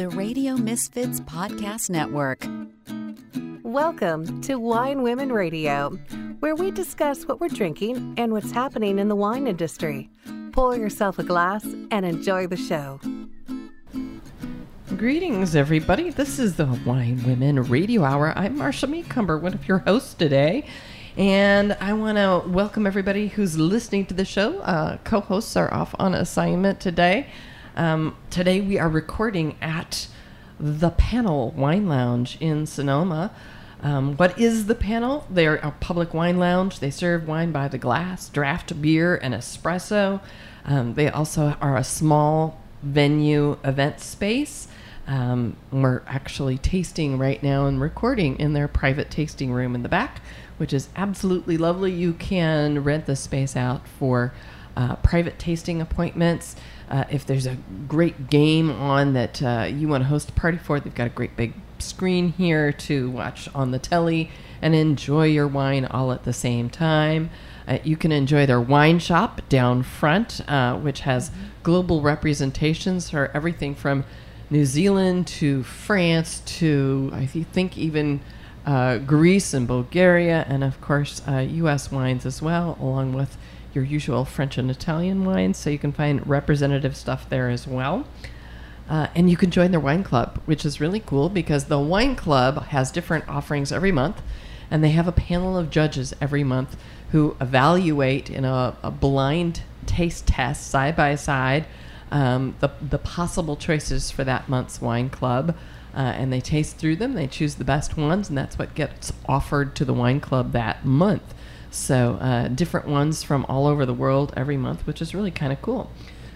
the Radio Misfits Podcast Network. Welcome to Wine Women Radio, where we discuss what we're drinking and what's happening in the wine industry. Pour yourself a glass and enjoy the show. Greetings, everybody. This is the Wine Women Radio Hour. I'm Marsha Macomber, one of your hosts today. And I want to welcome everybody who's listening to the show. Uh, Co hosts are off on assignment today. Um, today we are recording at the Panel Wine Lounge in Sonoma. Um, what is the panel? They're a public wine lounge. They serve wine by the glass, draft beer, and espresso. Um, they also are a small venue event space. Um, we're actually tasting right now and recording in their private tasting room in the back, which is absolutely lovely. You can rent the space out for uh, private tasting appointments. Uh, if there's a great game on that uh, you want to host a party for, they've got a great big screen here to watch on the telly and enjoy your wine all at the same time. Uh, you can enjoy their wine shop down front, uh, which has global representations for everything from New Zealand to France to, I think, even uh, Greece and Bulgaria, and of course, U.S. wines as well, along with your usual French and Italian wines. So you can find representative stuff there as well. Uh, and you can join their wine club, which is really cool because the wine club has different offerings every month, and they have a panel of judges every month who evaluate in a, a blind taste test side by side um, the, the possible choices for that month's wine club. Uh, and they taste through them, they choose the best ones, and that's what gets offered to the wine club that month. So, uh, different ones from all over the world every month, which is really kind of cool.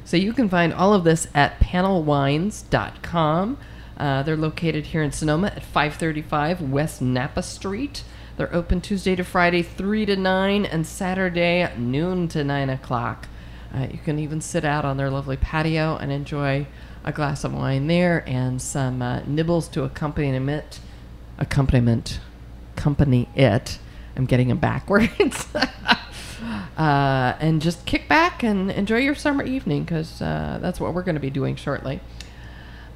So you can find all of this at panelwines.com. Uh, they're located here in Sonoma at 535 West Napa Street. They're open Tuesday to Friday, 3 to 9, and Saturday, noon to 9 o'clock. Uh, you can even sit out on their lovely patio and enjoy a glass of wine there and some uh, nibbles to accompaniment. Accompaniment. Company it. I'm getting them backwards. uh, and just kick back and enjoy your summer evening because uh, that's what we're going to be doing shortly.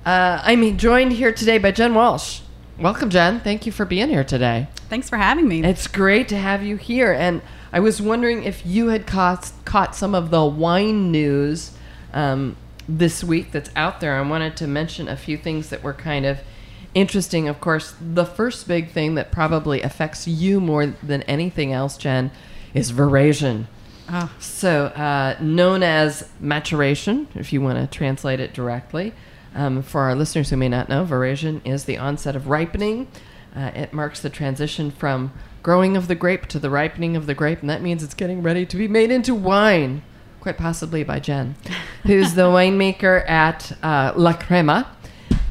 Uh, I'm joined here today by Jen Walsh. Welcome, Jen. Thank you for being here today. Thanks for having me. It's great to have you here. And I was wondering if you had caught, caught some of the wine news um, this week that's out there. I wanted to mention a few things that were kind of interesting. Of course, the first big thing that probably affects you more than anything else, Jen, is veraison. Oh. So, uh, known as maturation, if you want to translate it directly. Um, for our listeners who may not know, veraison is the onset of ripening. Uh, it marks the transition from growing of the grape to the ripening of the grape, and that means it's getting ready to be made into wine, quite possibly by Jen, who's the winemaker at uh, La Crema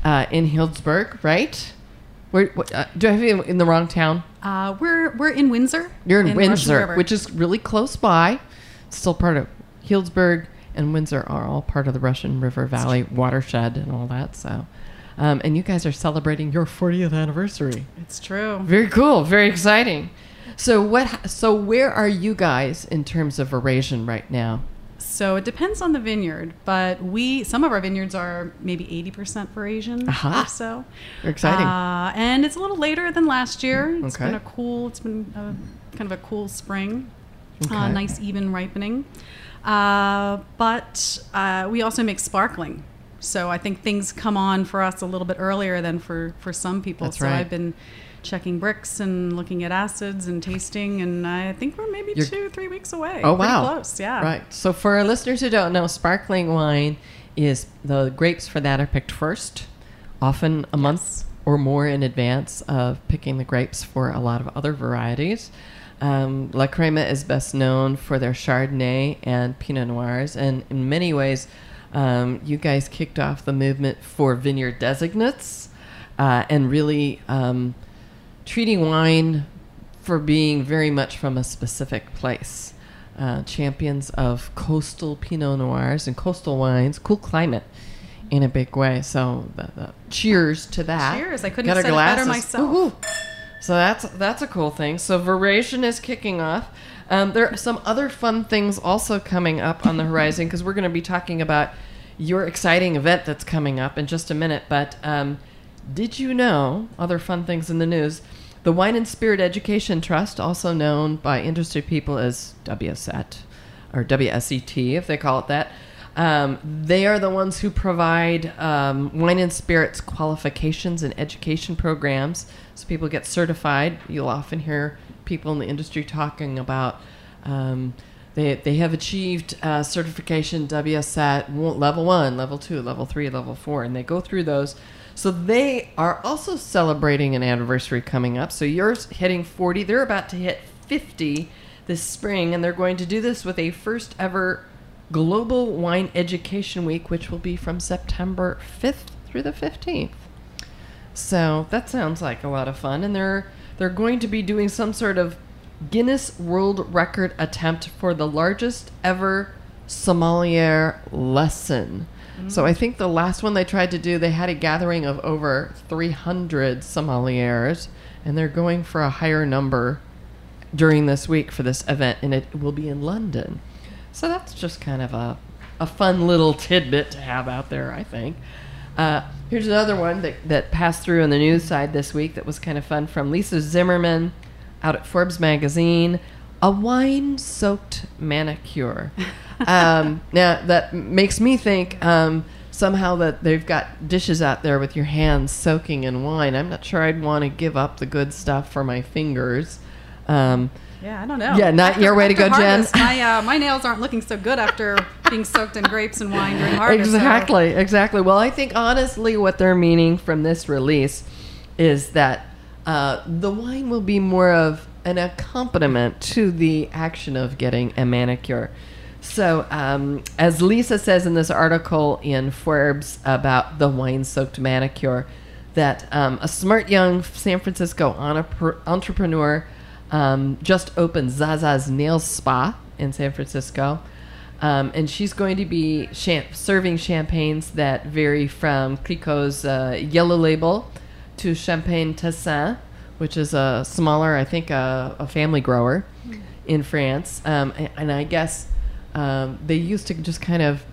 uh, in Healdsburg, right? Where, what, uh, do I have you in the wrong town? Uh, we're we're in Windsor. You're in, in Windsor, which is really close by. Still part of Healdsburg and Windsor are all part of the Russian River Valley watershed and all that. So, um, and you guys are celebrating your 40th anniversary. It's true. Very cool. Very exciting. So what? So where are you guys in terms of veraison right now? So it depends on the vineyard, but we some of our vineyards are maybe eighty percent Veraison Aha. or so. Very exciting. Uh, and it's a little later than last year. It's Okay. been a cool. It's been a, kind of a cool spring. Uh, nice even ripening. Uh, but uh, we also make sparkling. So I think things come on for us a little bit earlier than for, for some people. That's so right. I've been checking Brix and looking at acids and tasting, and I think we're maybe You're- two, three weeks away. Oh Pretty wow! close, yeah. Right. So for our listeners who don't know, sparkling wine is the grapes for that are picked first, often a month or more in advance of picking the grapes for a lot of other varieties. Um, La Crema is best known for their Chardonnay and Pinot Noirs, and in many ways, um, you guys kicked off the movement for vineyard designates uh, and really um, treating wine for being very much from a specific place. Uh, champions of coastal Pinot Noirs and coastal wines, cool climate in a big way. So, the, the, cheers to that. Cheers. I couldn't have said it better myself. Woo-hoo. So that's that's a cool thing. So Veraison is kicking off. Um, there are some other fun things also coming up on the horizon because we're going to be talking about your exciting event that's coming up in just a minute. But um, did you know other fun things in the news? The Wine and Spirit Education Trust, also known by industry people as WSET or WSET, if they call it that, um, they are the ones who provide um, wine and spirits qualifications and education programs. So people get certified. You'll often hear people in the industry talking about um, they, they have achieved uh, certification WSET level one, level two, level three, level four, and they go through those. So they are also celebrating an anniversary coming up. So yours hitting 40. They're about to hit 50 this spring, and they're going to do this with a first ever Global Wine Education Week, which will be from September 5th through the 15th. So that sounds like a lot of fun, and they're they're going to be doing some sort of Guinness World Record attempt for the largest ever sommelier lesson. So I think the last one they tried to do, they had a gathering of over 300 sommeliers, and they're going for a higher number during this week for this event, and it will be in London. So that's just kind of a, a fun little tidbit to have out there, I think. Uh, here's another one that, that passed through on the news side this week that was kind of fun from Lisa Zimmerman out at Forbes magazine. A wine soaked manicure. um, now, that makes me think um, somehow that they've got dishes out there with your hands soaking in wine. I'm not sure I'd want to give up the good stuff for my fingers. Um, Yeah, I don't know. Yeah, not your way to after go, Jen. My uh, my nails aren't looking so good after being soaked in grapes and wine during harvest. so- Exactly, exactly. Well, I think honestly, what they're meaning from this release is that uh, the wine will be more of an accompaniment to the action of getting a manicure. So, um, as Lisa says in this article in Forbes about the wine soaked manicure, that um, a smart young San Francisco entrepreneur um, just opened Zaza's Nail Spa in San Francisco. Um, and she's going to be champ- serving champagnes that vary from Clicquot's uh, yellow label to Champagne Tessin, which is a smaller, I think, a, a family grower in France. Um, and, and I guess um, they used to just kind of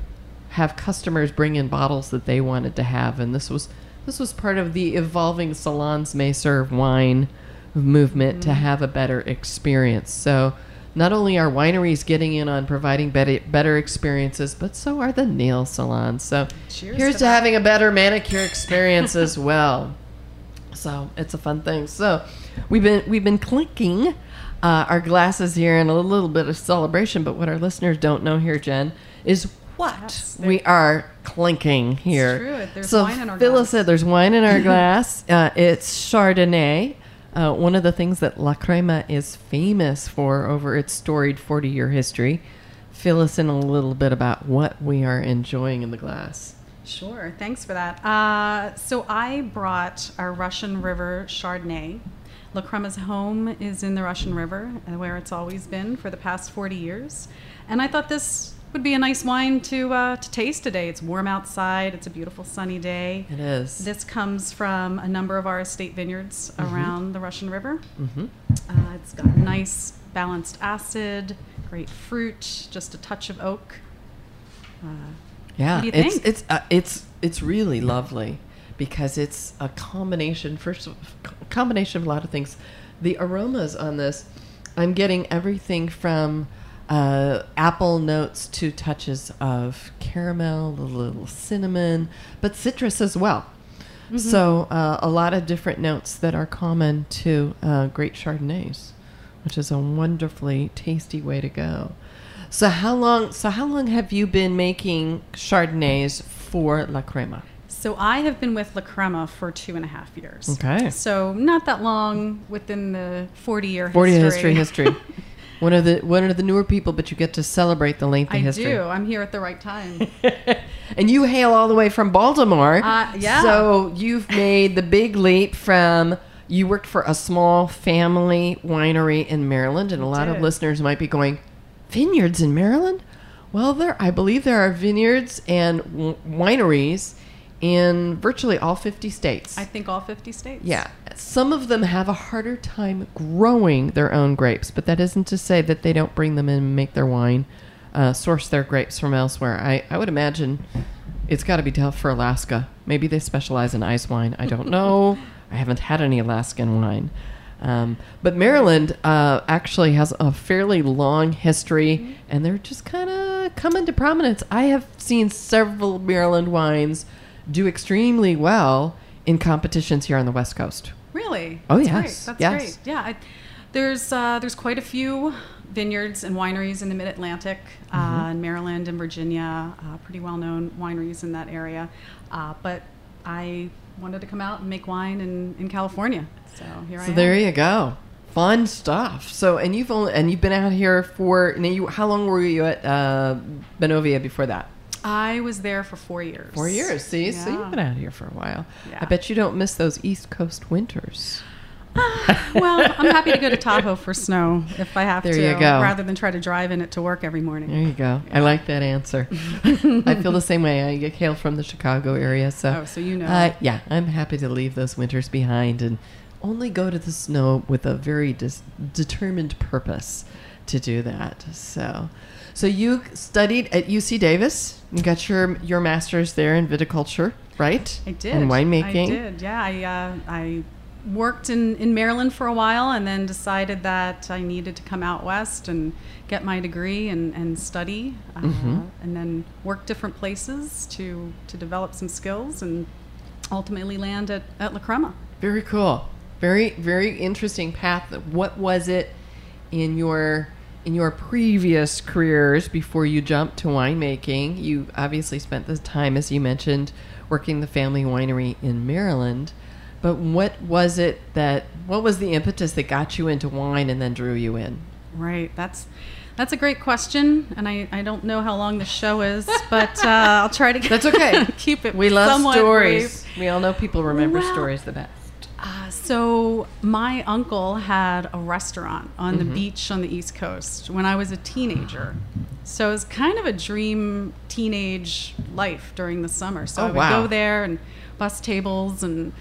have customers bring in bottles that they wanted to have, and this was this was part of the evolving salons may serve wine movement to have a better experience. So. Not only are wineries getting in on providing better, better experiences, but so are the nail salons. So Cheers here's to to having a better manicure experience as well. So it's a fun thing. So we've been we've been clinking uh, our glasses here in a little bit of celebration. But what our listeners don't know here, Jen, is what Yes, we are clinking here. true. There's so wine in our Phyllis said there's wine in our glass. Uh, it's Chardonnay. Uh, one of the things that La Crema is famous for over its storied 40 year history. Fill us in a little bit about what we are enjoying in the glass. Sure, thanks for that. Uh, so I brought our Russian River Chardonnay. La Crema's home is in the Russian River, uh, where it's always been for the past 40 years. And I thought this would be a nice wine to uh, to taste today. It's warm outside. It's a beautiful sunny day. It is. This comes from a number of our estate vineyards around the Russian River. Mm-hmm. Uh, it's got nice balanced acid, great fruit, just a touch of oak. Uh, Yeah, What do you it's it's uh, it's it's really lovely because it's a combination. First, of, combination of a lot of things. The aromas on this, I'm getting everything from uh, apple notes to touches of caramel, a little cinnamon, but citrus as well. Mm-hmm. So uh, a lot of different notes that are common to uh, great Chardonnays, which is a wonderfully tasty way to go. So how long? So how long have you been making Chardonnays for La Crema? So I have been with La Crema for two and a half years. Okay. So not that long within the 40 year Forty history. history, history. one of the one of the newer people, but you get to celebrate the length of I history. do. I'm here at the right time. and you hail all the way from Baltimore. Uh, yeah. So you've made the big leap from you worked for a small family winery in Maryland, and a lot of listeners might be going, vineyards in Maryland. Well, there I believe there are vineyards and w- wineries in virtually all 50 states. I think all 50 states. Yeah. Some of them have a harder time growing their own grapes, but that isn't to say that they don't bring them in and make their wine, uh, source their grapes from elsewhere. I, I would imagine It's got to be tough for Alaska. Maybe they specialize in ice wine. I don't know. I haven't had any Alaskan wine. Um, but Maryland uh, actually has a fairly long history, and they're just kind of coming to prominence. I have seen several Maryland wines do extremely well in competitions here on the West Coast. Really? Oh, That's yes, Great. That's yes. great. Yeah. I, there's uh, there's quite a few vineyards and wineries in the Mid Atlantic, Mm-hmm. uh, in Maryland and Virginia. Uh, pretty well known wineries in that area. Uh, but I wanted to come out and make wine in, in California. So here I So am. there you go. Fun stuff. So and you've only and you've been out here for now you how long were you at uh, Benovia before that? I was there for four years. Four years. See, so you've been out here for a while. I bet you don't miss those East Coast winters. well, I'm happy to go to Tahoe for snow if I have There to, you go. rather than try to drive in it to work every morning. There you go. I like that answer. I feel the same way. I hail from the Chicago area, so Oh, so you know. Uh, yeah, I'm happy to leave those winters behind and only go to the snow with a very determined purpose to do that. So, so you studied at UC Davis. You got your your master's there in viticulture, right? I did. And winemaking. I did. Yeah. I uh, I worked in, in Maryland for a while and then decided that I needed to come out west and get my degree and, and study uh, Mhm. and then work different places to, to develop some skills and ultimately land at, at La Crema. Very cool. Very very interesting path. What was it in your in your previous careers before you jumped to winemaking? You obviously spent the time, as you mentioned, working the family winery in Maryland. But what was it that what was the impetus that got you into wine and then drew you in? Right. That's that's a great question, and I, I don't know how long the show is, but uh, I'll try to That's okay. keep it. We love stories. brief. We all know people remember Well, stories the best. So my uncle had a restaurant on Mm-hmm. the beach on the East Coast when I was a teenager. So it was kind of a dream teenage life during the summer. So Oh, I would wow. go there and bus tables and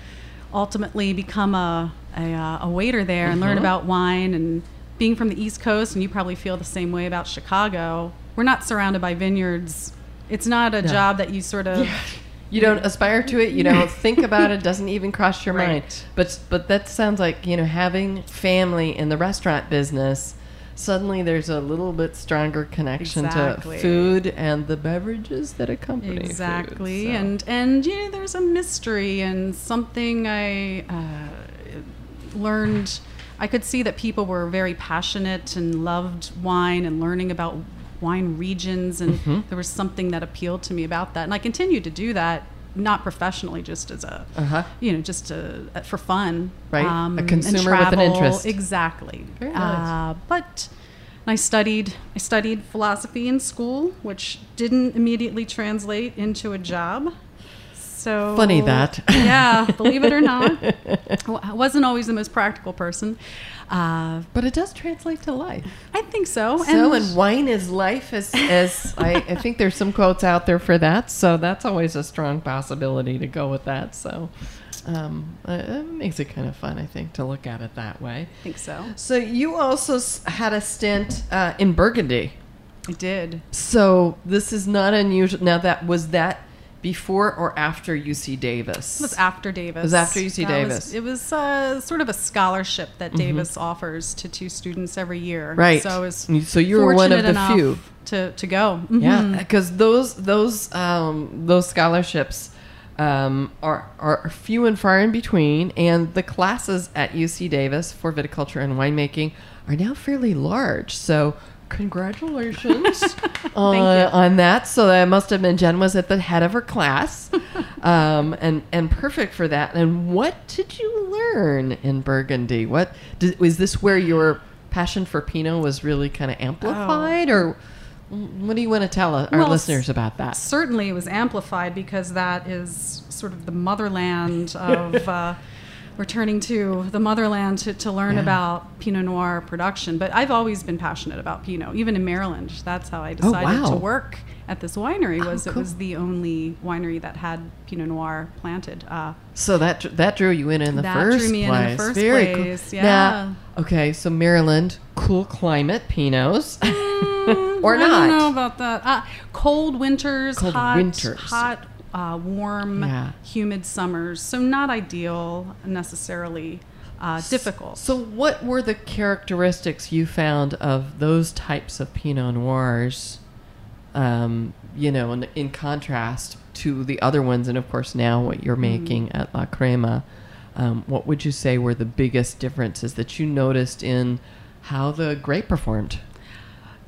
ultimately become a, a, uh, a waiter there and learn Mhm. about wine and being from the East Coast, and you probably feel the same way about Chicago. We're not surrounded by vineyards. It's not a No. job that you sort of You don't aspire to it. You don't think about it. Doesn't even cross your mind. But but that sounds like you know having family in the restaurant business. Suddenly, there's a little bit stronger connection Exactly. to food and the beverages that accompany food, exactly so. and and you know there's a mystery and something i uh, learned i could see that people were very passionate and loved wine and learning about wine regions and Mhm. there was something that appealed to me about that and i continued to do that not professionally just as a Uh-huh. you know just uh, for fun Right. A and consumer with an interest. exactly Very nice. uh, but I studied I studied philosophy in school, which didn't immediately translate into a job. So Funny that. yeah, believe it or not, I wasn't always the most practical person. Uh, But it does translate to life. I think so. So, and wine is life, as, as I, I think there's some quotes out there for that. So that's always a strong possibility to go with that. So um, uh, it makes it kind of fun, I think, to look at it that way. I think so. So you also had a stint uh, in Burgundy. I did. So this is not unusual. Now that was that before or after UC Davis? It was after Davis. It was after UC That Davis. Was, it was uh, sort of a scholarship that Davis offers to two students every year. Right. So I was So you were one of the few. to to go. Yeah, Mhm. because those those um, those scholarships um, are are few and far in between, and the classes at UC Davis for viticulture and winemaking are now fairly large. So. Congratulations on, on that. So that must have been Jen was at the head of her class, um, and and perfect for that. And what did you learn in Burgundy? What did, was this where your passion for Pinot was really kind of amplified, or what do you want to tell our Well, listeners about that? Certainly, it was amplified because that is sort of the motherland of uh, returning to the motherland to, to learn Yeah. about Pinot Noir production. But I've always been passionate about Pinot, even in Maryland. That's how I decided Oh, wow. to work at this winery. Oh, Was it was the only winery that had Pinot Noir planted. Uh, So that that drew you in in the That first drew me in place. in the first Very place, cool. yeah. Now, okay, so Maryland, cool climate, Pinots, or I not? don't know about that. Uh, cold winters, Cold hot, winters. hot uh, warm, Yeah. humid summers. So not ideal necessarily. Uh, difficult. So, what were the characteristics you found of those types of Pinot Noirs? Um, you know, in, in contrast to the other ones, and of course now what you're making at La Crema. Um, what would you say were the biggest differences that you noticed in how the grape performed?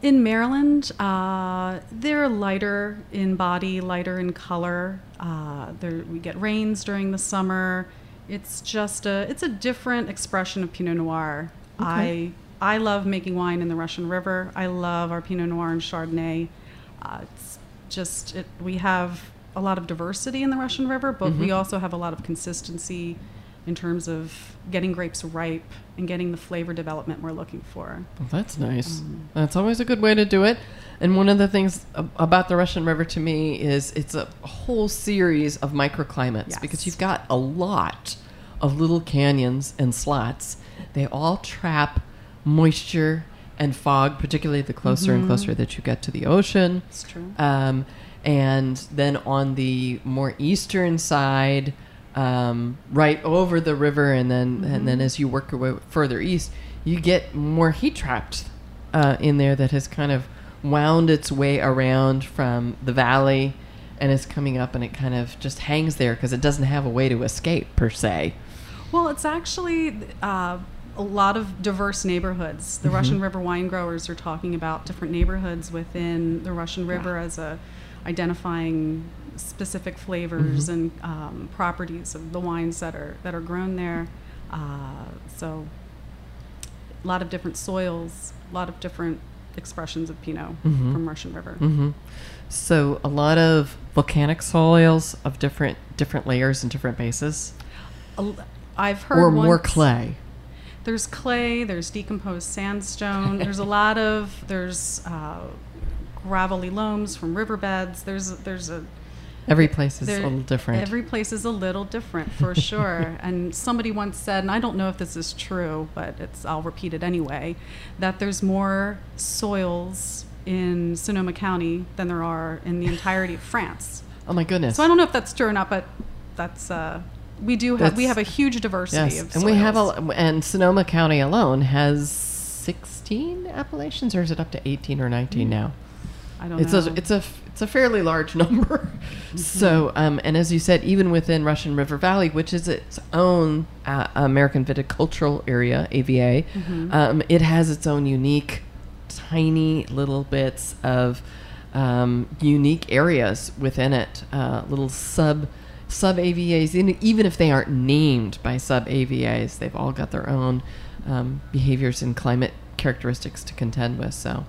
In Maryland, uh, they're lighter in body, lighter in color. Uh, there, we get rains during the summer. It's just a it's a different expression of Pinot Noir. I I love making wine in the Russian River. I love our Pinot Noir and Chardonnay. Uh, it's just it, we have a lot of diversity in the Russian River, but we also have a lot of consistency in terms of getting grapes ripe and getting the flavor development we're looking for. Well, that's nice. Um, that's always a good way to do it. And one of the things about the Russian River to me is it's a whole series of microclimates because you've got a lot of little canyons and slots. They all trap moisture and fog, particularly the closer and closer that you get to the ocean. It's true. Um, and then on the more eastern side, um, right over the river, and then and then as you work your way further east, you get more heat trapped uh, in there that has kind of wound its way around from the valley and is coming up, and it kind of just hangs there because it doesn't have a way to escape per se. Well, it's actually uh, a lot of diverse neighborhoods. The Russian River wine growers are talking about different neighborhoods within the Russian River as a identifying specific flavors and um, properties of the wines that are that are grown there. Uh, so, a lot of different soils, a lot of different expressions of Pinot from Russian River. hmm So a lot of volcanic soils of different different layers and different bases, I've heard or more clay. There's clay. There's decomposed sandstone. there's a lot of there's uh, gravelly loams from riverbeds. There's there's a Every place is a little different. Every place is a little different for sure. and somebody once said, and I don't know if this is true, but it's I'll repeat it anyway, that there's more soils in Sonoma County than there are in the entirety of France. oh my goodness! So I don't know if that's true or not, but that's uh, we do have we have a huge diversity yes, of and we have a and Sonoma County alone has sixteen appellations, or is it up to eighteen or nineteen now? I don't It's know. a it's a it's a fairly large number. Mm-hmm. So, um, and as you said, even within Russian River Valley, which is its own uh, American viticultural area (AVA), Mm-hmm. um, it has its own unique, tiny little bits of um, unique areas within it, uh, little sub sub AVAs. Even if they aren't named by sub AVAs, they've all got their own um, behaviors and climate characteristics to contend with. So,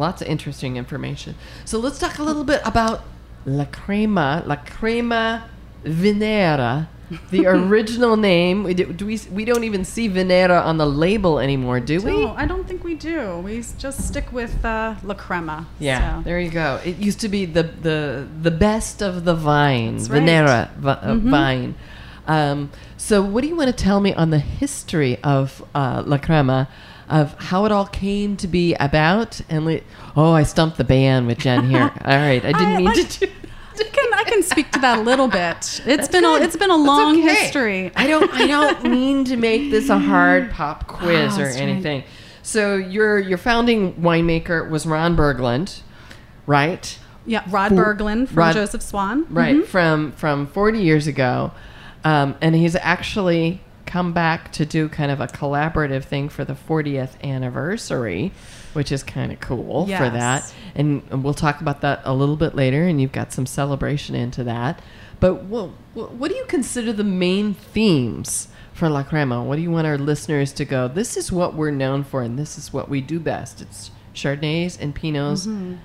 lots of interesting information. So let's talk a little bit about La Crema, La Crema Viñera, the original name. We do, do we we don't even see Viñera on the label anymore, do we? No, I don't think we do. We just stick with uh, La Crema. Yeah, So. there you go. It used to be the the the best of the vine, That's right. Viñera vi- uh, vine. Um, so, what do you want to tell me on the history of uh, La Crema, of how it all came to be about? And le- oh, I stumped the band with Jen here. all right, I didn't I- mean I- to do. I can, I can speak to that a little bit. It's been good. a, it's been a That's long okay. history. I don't I don't mean to make this a hard pop quiz Oh, or right. anything. So your your founding winemaker was Ron Berglund, right? Yeah, Rod For- Berglund from Rod- Joseph Swan. Right Mhm. from from 40 years ago, um, and he's actually come back to do kind of a collaborative thing for the 40th anniversary, which is kind of cool for that. And, we'll talk about that a little bit later. And you've got some celebration into that. But what what do you consider the main themes? For La Crema, what do you want our listeners to go? This is what we're known for, and this is what we do best. It's Chardonnays and Pinots. Wh-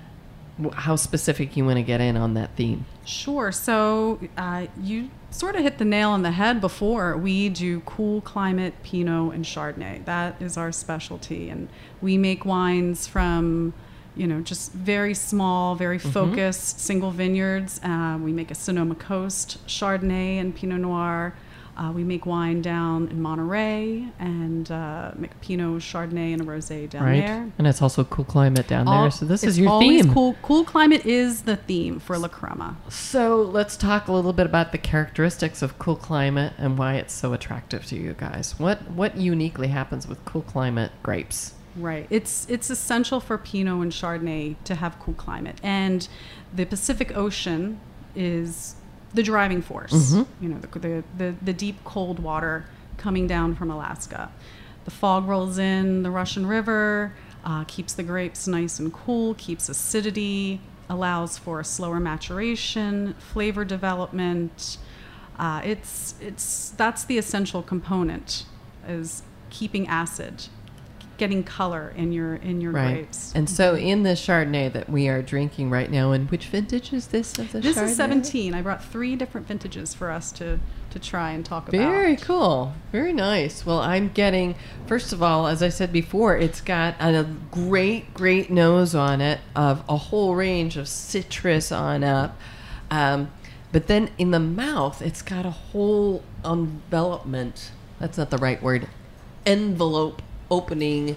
How specific you want to get in on that theme? Sure. So uh, you sort of hit the nail on the head before. We do cool climate Pinot and Chardonnay. That is our specialty, and we make wines from, you know, just very small, very focused single vineyards. Uh, we make a Sonoma Coast Chardonnay and Pinot Noir. Uh, we make wine down in Monterey and uh, make Pinot Chardonnay and a rosé down right. there. And it's also cool climate down All- there. So this is your always theme. Cool, cool climate is the theme for La Crema. So let's talk a little bit about the characteristics of cool climate and why it's so attractive to you guys. What what uniquely happens with cool climate grapes? Right. It's it's essential for Pinot and Chardonnay to have cool climate, and the Pacific Ocean is the driving force. Mhm. You know, the, the the the deep cold water coming down from Alaska. The fog rolls in the Russian River, uh, keeps the grapes nice and cool, keeps acidity, allows for a slower maturation, flavor development. Uh, it's it's that's the essential component is keeping acid, getting color in your in your grapes. And so in the Chardonnay that we are drinking right now, and which vintage is this of the This Chardonnay? This is 17. I brought three different vintages for us to to try and talk about. Very cool. Very nice. Well, I'm getting, first of all, as I said before, it's got a great, great nose on it of a whole range of citrus on up. Um, but then in the mouth, it's got a whole envelopment. That's not the right word. Envelope opening.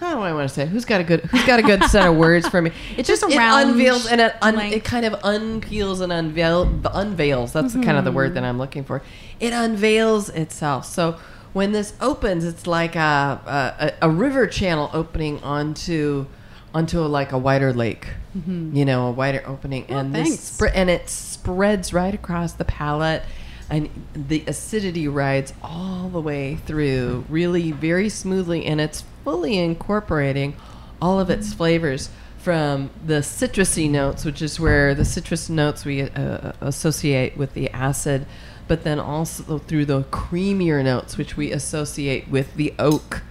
How do I want to say? Who's got a good Who's got a good set of words for me? It Just just it unveils and it, un, it kind of unpeels and unveil, unveils. That's the kind of the word mm-hmm. that I'm looking for. It unveils itself. So when this opens, it's like a a, a river channel opening onto onto a, like a wider lake. Mm-hmm. You know, a wider opening, oh, and thanks. this spre- and it spreads right across the palate. And the acidity rides all the way through, really very smoothly, and it's fully incorporating all of its flavors from the citrusy notes, which is where the citrus notes we uh, associate with the acid, but then also through the creamier notes, which we associate with the oak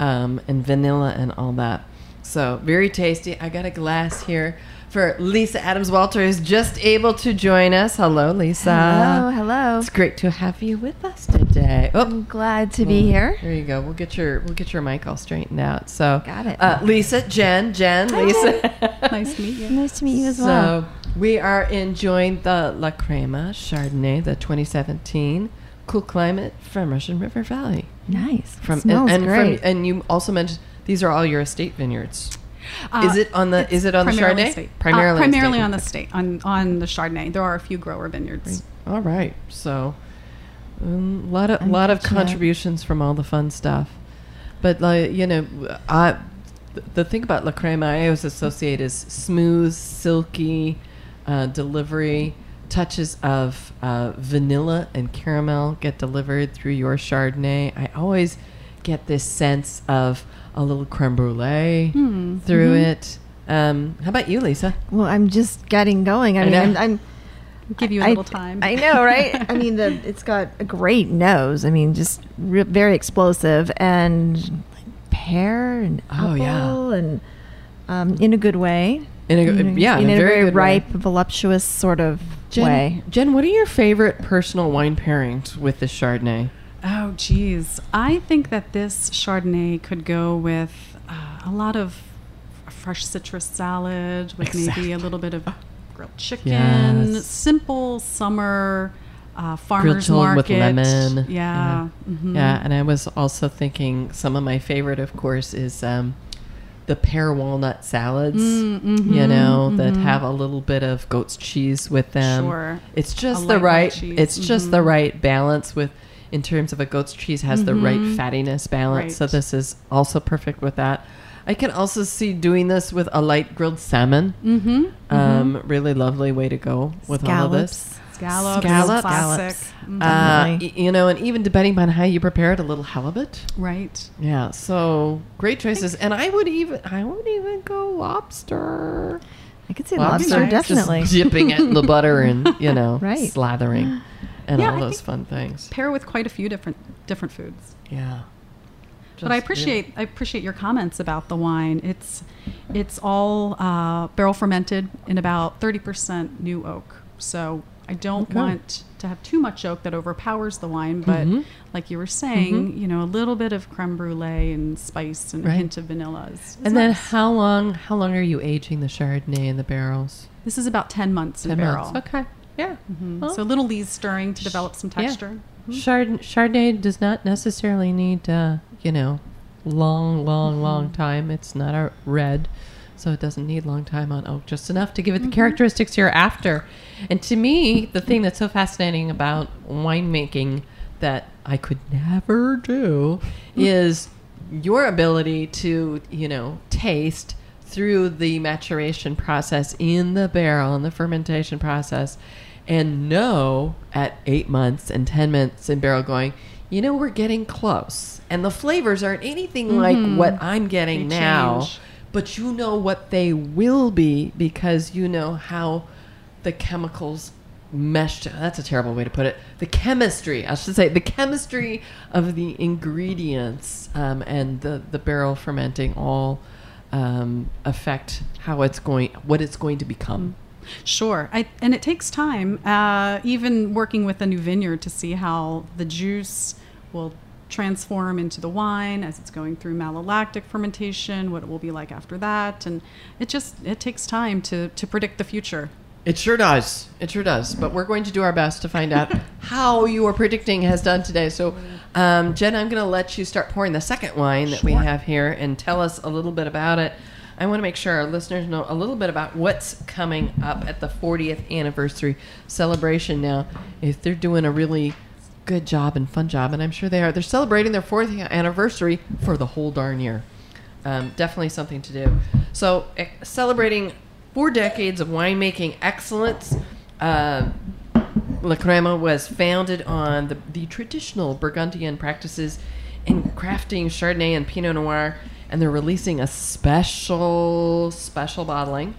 um, and vanilla and all that. So very tasty. I got a glass here for Lisa Adams Walter is just able to join us. Hello, Lisa. Hello, hello. It's great to have you with us today. Oh, I'm glad to be here. there you go. We'll get your we'll get your mic all straightened out. So Got it. Uh, Lisa, Jen, Jen, Lisa. Nice to meet you. Nice to meet you as so well. So we are enjoying the La Crema Chardonnay, the 2017 Cool Climate from Russian River Valley. Nice. From smells and, and great. from and you also mentioned these are all your estate vineyards. Uh, is it on the is it on the primarily Chardonnay? estate. Uh, Primarily, primarily estate. on the state on on the Chardonnay. There are a few grower vineyards. All right. So a lot of lot of contributions from all the fun stuff. But like you know, I th- the thing about La Crema I always associate is smooth, silky uh, delivery. Touches of uh, vanilla and caramel get delivered through your Chardonnay. I always get this sense of a little creme brulee Hmm. through Mhm. it. Um, how about you, Lisa? well, I'm just getting going. I, I mean, know. I'm, I'm Give you a I- little time. I know, right? I mean, the, it's got a great nose. I mean, just re- very explosive and like pear and apple Oh, yeah. and um, in a good way. In a, You know, yeah, in, in a, very, very good way. ripe, voluptuous sort of Jen, way. Jen, what are your favorite personal wine pairings with the Chardonnay? Oh, geez. I think that this Chardonnay could go with uh, a lot of fresh citrus salad with maybe a little bit of grilled chicken, Yes. simple summer uh, Grilled farmer's chicken market. with lemon. Yeah. mhm. Yeah, and I was also thinking some of my favorite, of course, is um, the pear walnut salads. Mm, You mhm, know that mhm. have a little bit of goat's cheese with them. Sure. It's just A the right. cheese, It's just the mhm. right balance with. In terms of a goat's cheese, has the right Mhm. fattiness balance, so this is also perfect with that. I can also see doing this with a light grilled salmon. Mm-hmm. Um, really lovely way to go with all of this. Scallops. Scallops, Scallops. classic. Scallops. Mhm. Uh, y- you know, and even depending on how you prepare it, a little halibut. right. Yeah, so great choices. And I would even, I would even go lobster. I could say Lobster, lobster, just definitely. dipping it in the butter and you know, Right. slathering, and Yeah, all I those fun things. Pair with quite a few different different foods. Yeah. but I Just, appreciate I appreciate your comments about the wine. It's it's all uh, barrel fermented in about thirty percent new oak. So I don't Okay. want to have too much oak that overpowers the wine. But Mhm. like you were saying, you know, a little bit of creme brulee and spice and Right. a hint of vanilla is. is And then how long? How long are you aging the Chardonnay in the barrels? this is about ten months in Ten barrel. months. Okay. Yeah. Mhm. Well, So a little lees stirring to develop some Yeah. texture. Chard- Chardonnay does not necessarily need, uh, you know, long, long, long time. It's not a red, so it doesn't need long time on oak. Just enough to give it the characteristics you're after. And to me, the thing that's so fascinating about winemaking that I could never do is your ability to, you know, taste through the maturation process in the barrel and the fermentation process and know at eight months and 10 months in barrel going, you know, we're getting close. And the flavors aren't anything like what I'm getting They now, change. but you know what they will be because you know how the chemicals mesh. To, that's a terrible way to put it. The chemistry, I should say, the chemistry of the ingredients um, and the, the barrel fermenting all um, affect how it's going, what it's going to become. Sure, I, and it takes time. Uh, even working with a new vineyard to see how the juice will transform into the wine as it's going through malolactic fermentation, what it will be like after that, and it just it takes time to to predict the future. It sure does. It sure does. But we're going to do our best to find out how your predicting has done today. So, um, Jen, I'm going to let you start pouring the second wine that we have here and tell us a little bit about it. I want to make sure our listeners know a little bit about what's coming up at the 40th anniversary celebration now. If they're doing a really good job and fun job, and I'm sure they are, they're celebrating their 40th anniversary for the whole darn year um, definitely something to do. So, eh, celebrating four decades of winemaking excellence, uh, La Crema was founded on the, the traditional Burgundian practices in crafting Chardonnay and Pinot Noir, and they're releasing a special, special bottling.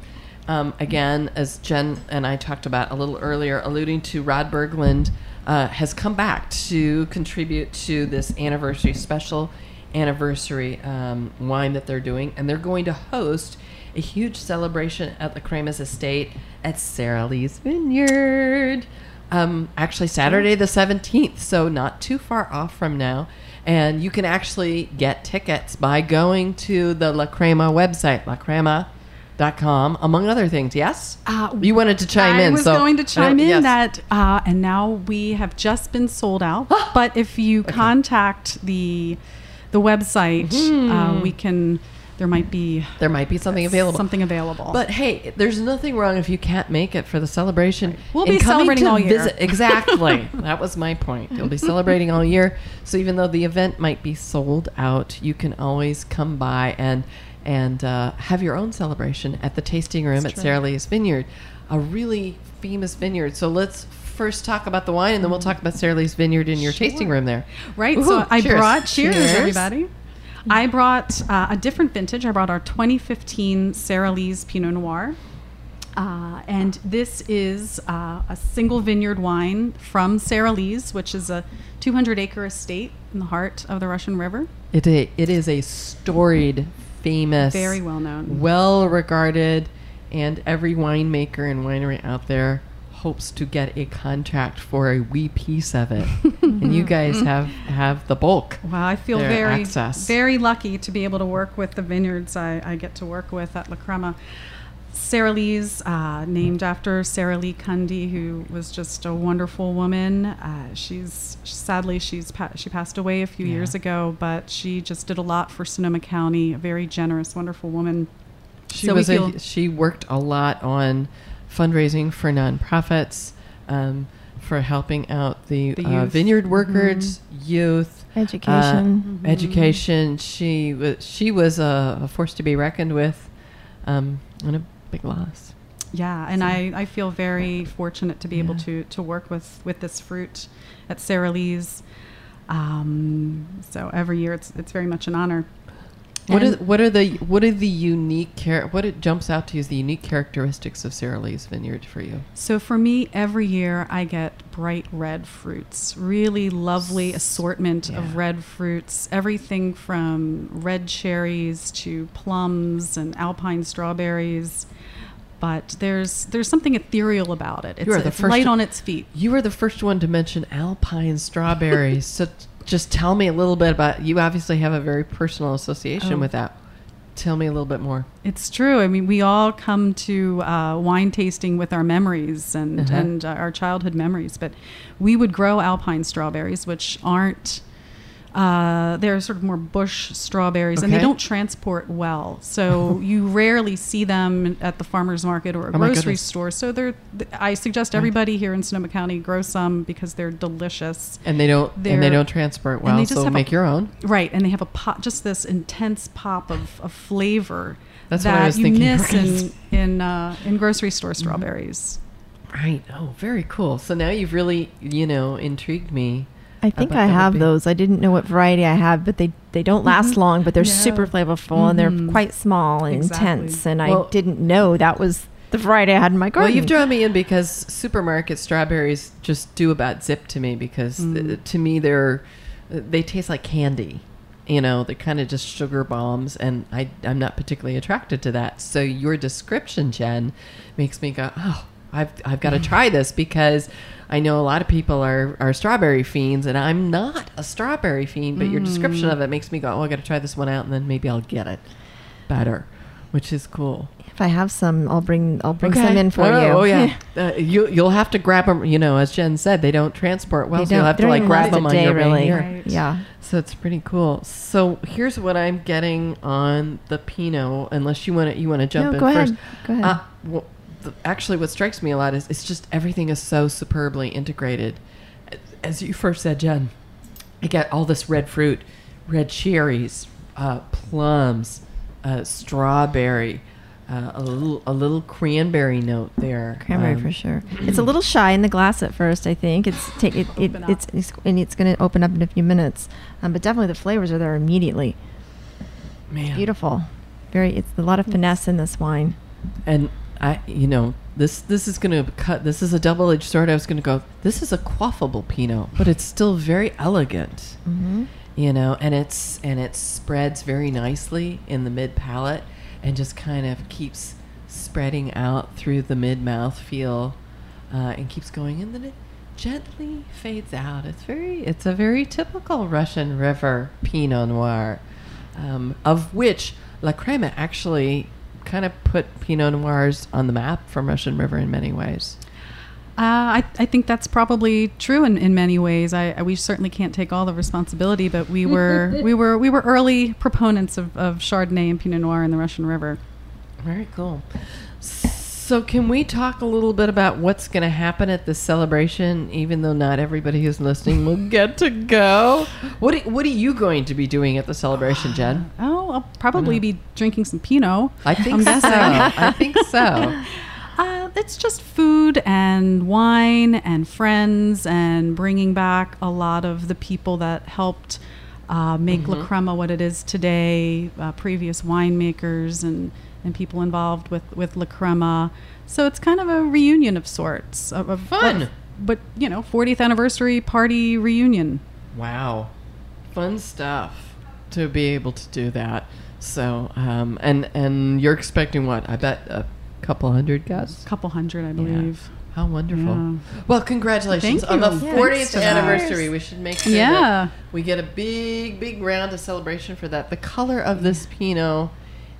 Um, again, as Jen and I talked about a little earlier, alluding to Rod Berglund, uh, has come back to contribute to this anniversary special anniversary um, wine that they're doing, and they're going to host a huge celebration at the Crema's estate at Saralee's Vineyard. Um, actually, Saturday the 17th, so not too far off from now. And you can actually get tickets by going to the La Crema website, lacrema.com, among other things. Yes? Uh, you wanted to chime I in. I was so going to chime in yes. that, uh, and now we have just been sold out. but if you contact the the website, Mm-hmm. uh, we can. There might be there might be something available. Something available. But hey, there's nothing wrong if you can't make it for the celebration. We'll And be celebrating all year. visit- exactly. that was my point. You'll be celebrating all year. So even though the event might be sold out, you can always come by and and uh, have your own celebration at the tasting room at Saralee's Vineyard, a really famous vineyard. So let's first talk about the wine, and then we'll talk about Saralee's Vineyard in your tasting room there. Right. Woohoo, so I cheers. brought cheers, Cheers. everybody. I brought uh, a different vintage. I brought our 2015 Saralee's Pinot Noir. Uh, and this is uh, a single vineyard wine from Saralee's, which is a 200 acre estate in the heart of the Russian River. It it is a storied, famous, Very well known. well regarded, and every winemaker and winery out there hopes to get a contract for a wee piece of it. and you guys have have the bulk. Wow, I feel very, access. very lucky to be able to work with the vineyards I, I get to work with at La Crema. Saralee's, uh, named after Saralee Kunde, who was just a wonderful woman. Uh, she's sadly she's pa- she passed away a few Yeah. years ago, but she just did a lot for Sonoma County. A very generous, wonderful woman. She So was a, she worked a lot on fundraising for nonprofits, um, for helping out the, The uh. Mm-hmm. vineyard workers, youth, Education. uh, education. She was she was a, a force to be reckoned with, um, and a big loss. Yeah, and I, I feel very fortunate to be able to, to work with, with this fruit at Saralee's. Um, so every year it's it's very much an honor. What are what are the what are the unique char- what it jumps out to you as the unique characteristics of Saralee's vineyard for you? So for me, every year I get bright red fruits. Really lovely assortment Yeah. of red fruits. Everything from red cherries to plums and alpine strawberries. But there's there's something ethereal about it. It's, You are the it's first light on its feet. You were the first one to mention alpine strawberries. so just tell me a little bit about. You obviously have a very personal association Oh. with that. Tell me a little bit more. It's true. I mean, we all come to uh, wine tasting with our memories and Uh-huh. and uh, our childhood memories. But we would grow alpine strawberries, which aren't. Uh, they're sort of more bush strawberries, and they don't transport well. So you rarely see them at the farmers market or a Oh grocery store. So they're. th- I suggest everybody here in Sonoma County grow some because they're delicious. And they don't and they don't transport well, they just so have a- make your own. Right, and they have a pop, just this intense pop of, of flavor That's what that I was you thinking miss in in uh, in grocery store strawberries. Right. Oh, very cool. So now you've really, you know, intrigued me. I think I have those. I didn't know what variety I have, but they they don't last long, but they're No. super flavorful and they're Mhm. quite small and Exactly. intense. And Well- I didn't know that was the variety I had in my garden. Well, you've drawn me in because supermarket strawberries just do about zip to me because Mm. th- to me they're they taste like candy. You know, they're kind of just sugar bombs, and I I'm not particularly attracted to that. So your description, Jen, makes me go, oh, I've I've got to try this because I know a lot of people are are strawberry fiends, and I'm not a strawberry fiend. But your description of it makes me go, oh, I got to try this one out, and then maybe I'll get it better, which is cool. if I have some, I'll bring I'll bring Okay. some in for oh, you. Oh yeah, uh, you you'll have to grab them. You know, as Jen said, they don't transport well, so you'll have to like grab them on day, your way really. here. Right. Yeah. So it's pretty cool. So here's what I'm getting on the Pinot. Unless you want to, you want to jump No, in go first. ahead. Go ahead. Uh, well, the, actually, what strikes me a lot is it's just everything is so superbly integrated. As you first said, Jen, you get all this red fruit, red cherries, uh, plums, uh, strawberry, uh, a little a little cranberry note there. Cranberry Um, for sure. It's a little shy in the glass at first. I think it's take it, it it's, it's and it's going to open up in a few minutes. Um, but definitely the flavors are there immediately. Man, Beautiful. Very. It's a lot of finesse in this wine. And I, you know, this this is going to cut. This is a double edged sword. I was going to go. This is a quaffable Pinot, but it's still very elegant. Mm-hmm. You know, and it's and it spreads very nicely in the mid palate, and just kind of keeps spreading out through the mid mouth feel, uh, and keeps going, and then it gently fades out. It's very, it's a very typical Russian River Pinot Noir, um, of which La Crema actually kind of put Pinot Noirs on the map from Russian River in many ways. Uh, I, I think that's probably true in, in many ways. I, I we certainly can't take all the responsibility, but we were we were we were early proponents of, of Chardonnay and Pinot Noir in the Russian River. Very cool. So, can we talk a little bit about what's going to happen at this celebration? Even though not everybody who's listening will get to go, what are, what are you going to be doing at the celebration, Jen? Oh, I'll probably be drinking some Pinot. I think I'm so. I think so. Uh, it's just food and wine and friends and bringing back a lot of the people that helped uh, make La Crema what it is today, uh, previous winemakers and, and people involved with, with La Crema. So it's kind of a reunion of sorts. Of, of- Fun. of- but, you know, 40th anniversary party reunion. Wow, fun stuff to be able to do that. So, um, and and you're expecting what? I bet a couple hundred guests. couple hundred, I believe. How wonderful! Yeah. Well, congratulations on the you. Yeah, 40th thanks to that. anniversary. We should make sure Yeah. that we get a big, big round of celebration for that. The color of this Pinot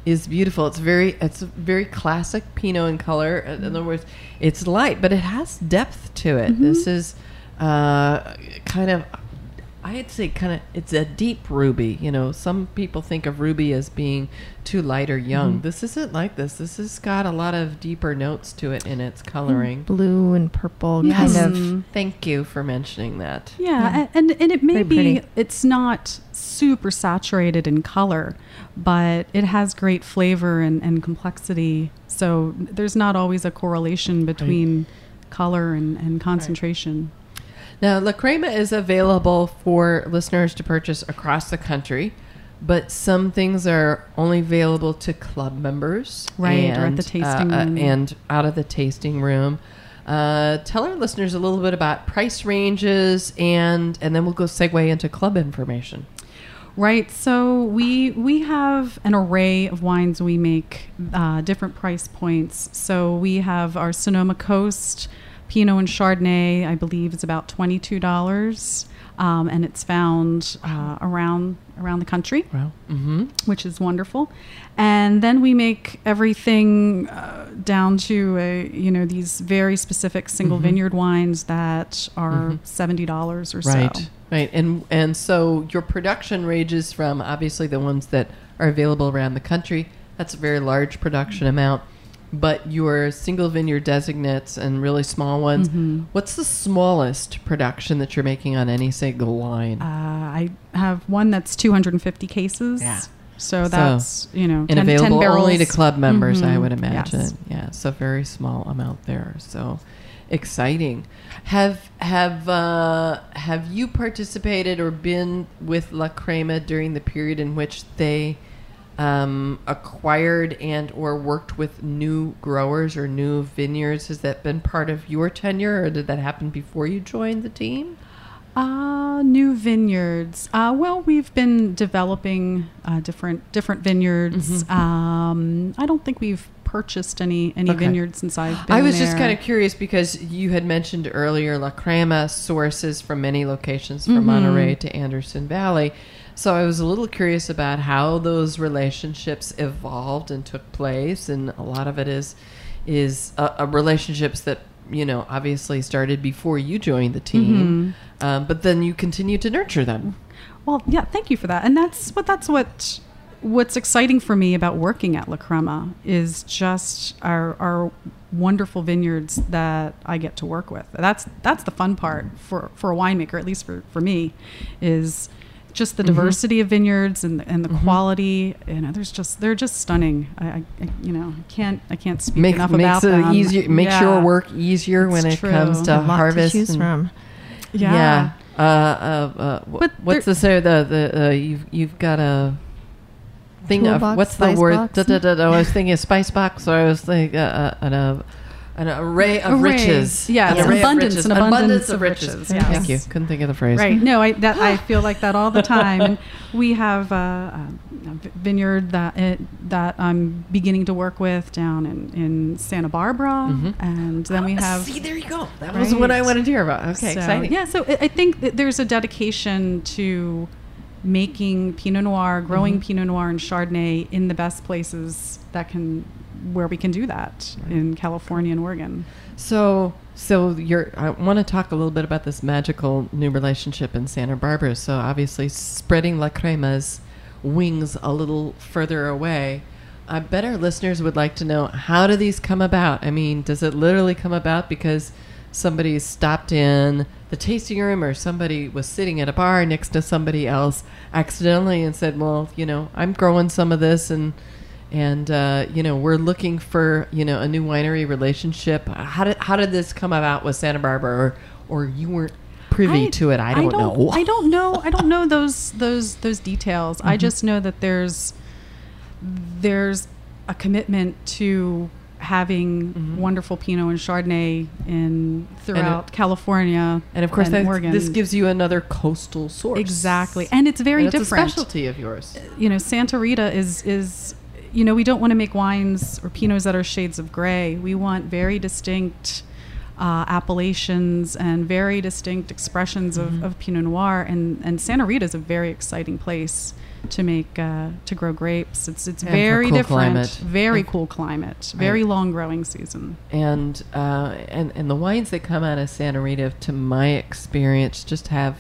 is beautiful. It's very, it's a very classic Pinot in color. In Mm-hmm. other words, it's light, but it has depth to it. This is uh, kind of. I'd say kind of it's a deep ruby. You know, some people think of ruby as being too light or young. Mm-hmm. This isn't like this. This has got a lot of deeper notes to it in its coloring. Blue and purple Yes. kind of. Mm. Thank you for mentioning that. Yeah, a- and and it may Very be pretty. it's not super saturated in color, but it has great flavor and, and complexity. So there's not always a correlation between color and, and concentration. Now, La Crema is available for listeners to purchase across the country, but some things are only available to club members. Right, or at the and, tasting uh, uh, room. and out of the tasting room. Uh, tell our listeners a little bit about price ranges, and and then we'll go segue into club information. Right. So we we have an array of wines we make, uh, different price points. So we have our Sonoma Coast Pinot and Chardonnay, I believe, is about twenty-two dollars, um, and it's found uh, around around the country Wow. Mm-hmm. which is wonderful. And then we make everything uh, down to a, you know these very specific single Mhm. vineyard wines that are Mhm. seventy dollars or Right. so. Right. And and so your production ranges from obviously the ones that are available around the country. That's a very large production amount. But your single vineyard designates and really small ones. Mhm. What's the smallest production that you're making on any single wine? Uh, I have one that's two hundred and fifty cases. Yeah. So So- that's you know and 10, 10 available only to club members, I Mhm. would imagine. Yes. Yeah, so very small amount there. So exciting. Have have uh, have you participated or been with La Crema during the period in which they um, acquired and or worked with new growers or new vineyards? Has that been part of your tenure, or did that happen before you joined the team? Uh, new vineyards. Uh, well, we've been developing uh, different different vineyards. Mhm. Um, I don't think we've purchased any any Okay. vineyards since I've been I was just kind of curious because you had mentioned earlier La Crema sources from many locations from Mhm. Monterey to Anderson Valley. So I was a little curious about how those relationships evolved and took place, and a lot of it is is uh, uh, relationships that you know obviously started before you joined the team, Mm-hmm. um, but then you continue to nurture them. Well, yeah, thank you for that. And that's what that's what what's exciting for me about working at La Crema is just our our wonderful vineyards that I get to work with. That's that's the fun part for for a winemaker, at least for for me, is just the Mhm. diversity of vineyards and the, and the Mhm. quality. You know, there's just they're just stunning. I, I I- you know I can't I can't speak Make, enough makes about it them. easier, makes Yeah. your work easier when It's it true. comes to a lot harvest. to choose and- from. Yeah. Uh, uh, uh, But what's there- the say? The the uh, you've you've got a thing of Toolbox, what's the word? Da, da, da, da. I was thinking a spice box, or I was thinking uh, uh, an uh, array of Array. riches. Yeah, an array of abundance, riches. an abundance of riches, yes. Thank you. Couldn't think of the phrase. Right. No, I that I feel like that all the time. And we have a, a, a vineyard that it, that I'm beginning to work with down in, in Santa Barbara, Mhm. and then we Uh, have. See, there you go. That was what I wanted to hear about. Okay, so, exciting. Yeah, so I think there's a dedication to making Pinot Noir, growing Mhm. Pinot Noir and Chardonnay in the best places that can, where we can do that Right. in California and Oregon. So, so you're. I want to talk a little bit about this magical new relationship in Santa Barbara. So, obviously, spreading La Crema's wings a little further away. I bet our listeners would like to know how do these come about? I mean, does it literally come about because somebody stopped in the tasting room or somebody was sitting at a bar next to somebody else accidentally and said, "Well, you know, I'm growing some of this and and uh, you know we're looking for you know a new winery relationship. How did how did this come about with Santa Barbara, or or you weren't privy I- to it? I don't, know. I don't know. I don't know those those those details. I Mhm. just know that there's there's a commitment to having Mhm. wonderful Pinot and Chardonnay in throughout California and of course, and that, this gives you another coastal source. exactly, and it's very And it's different. a specialty of yours. you know, Santa Rita is is you know we don't want to make wines or pinots that are shades of gray. We want very distinct uh, appellations and very distinct expressions Mhm. of, of Pinot Noir. And and Santa Rita is a very exciting place to make uh, to grow grapes. It's it's And very cool different, climate. very And- cool climate, very Right. long growing season. and uh, and and the wines that come out of Santa Rita, to my experience, just have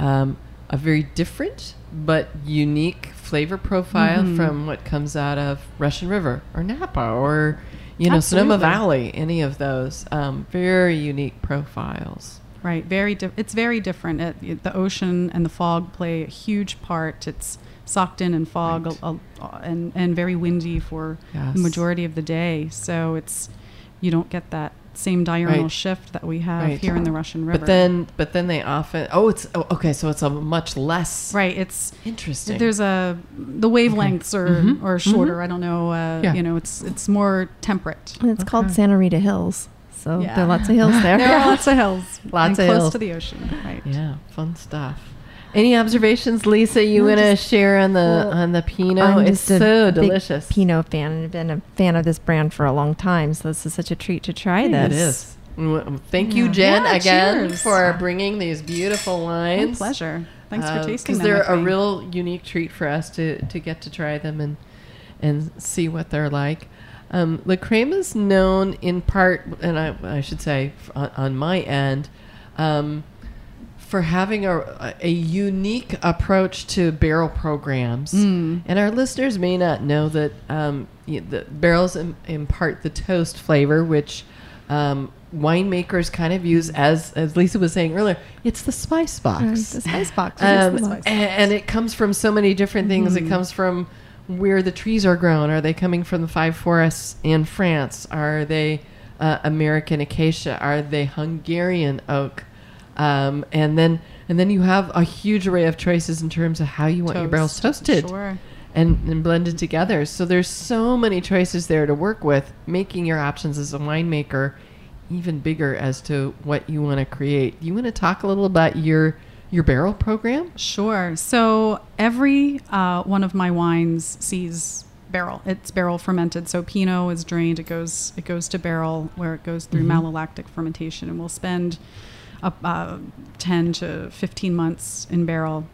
um, a very different but unique flavor profile Mhm. from what comes out of Russian River or Napa or you know Sonoma Valley. Any of those um, very unique profiles. Right, very. Di- it's very different. It, it- the ocean and the fog play a huge part. It's socked in in fog Right. a, a, and and very windy for Yes. the majority of the day. So it's you don't get that same diurnal Right. shift that we have Right. here in the Russian River. But then, but then they often. Oh, it's oh, okay. So it's a much less right, it's interesting. there's a the wavelengths are Mhm. are shorter. Mhm. I don't know. Uh, Yeah. You know, it's it's more temperate. And it's called Santa Rita Hills. So Yeah. there are lots of hills there. There are lots of hills. Lots and of close hills. to the ocean. Right. Yeah, fun stuff. Any observations, Lisa? You want to share on the well, on the Pinot? I'm it's so delicious. Pinot fan and have been a fan of this brand for a long time. So this is such a treat to try this. It is. W- Thank you, Jen, Yeah, again cheers. for bringing these beautiful wines. My wines. pleasure. Thanks for tasting them. Because them. they're with a me. real unique treat for us to, to get to try them and and see what they're like. Um, La Crema is known in part, and I, I should say on, on my end, um, for having a, a unique approach to barrel programs. Mm. And our listeners may not know that um, the barrels Im- impart the toast flavor, which um, winemakers kind of use as, as Lisa was saying earlier, it's the spice box. the spice box. Um, the spice a- and, it comes from so many different things. It comes from where the trees are grown. Are they coming from the five forests in France? Are they uh, American acacia? Are they Hungarian oak? Um, and then and then you have a huge array of choices in terms of how you want your barrels toasted Sure. and, and blended together. So there's so many choices there to work with, making your options as a winemaker even bigger as to what you want to create. Do you want to talk a little about your your barrel program? Sure. So every uh, one of my wines sees barrel. It's barrel fermented. So Pinot is drained. It goes it goes to barrel where it goes through malolactic fermentation, and we'll spend uh, ten to fifteen months in barrel.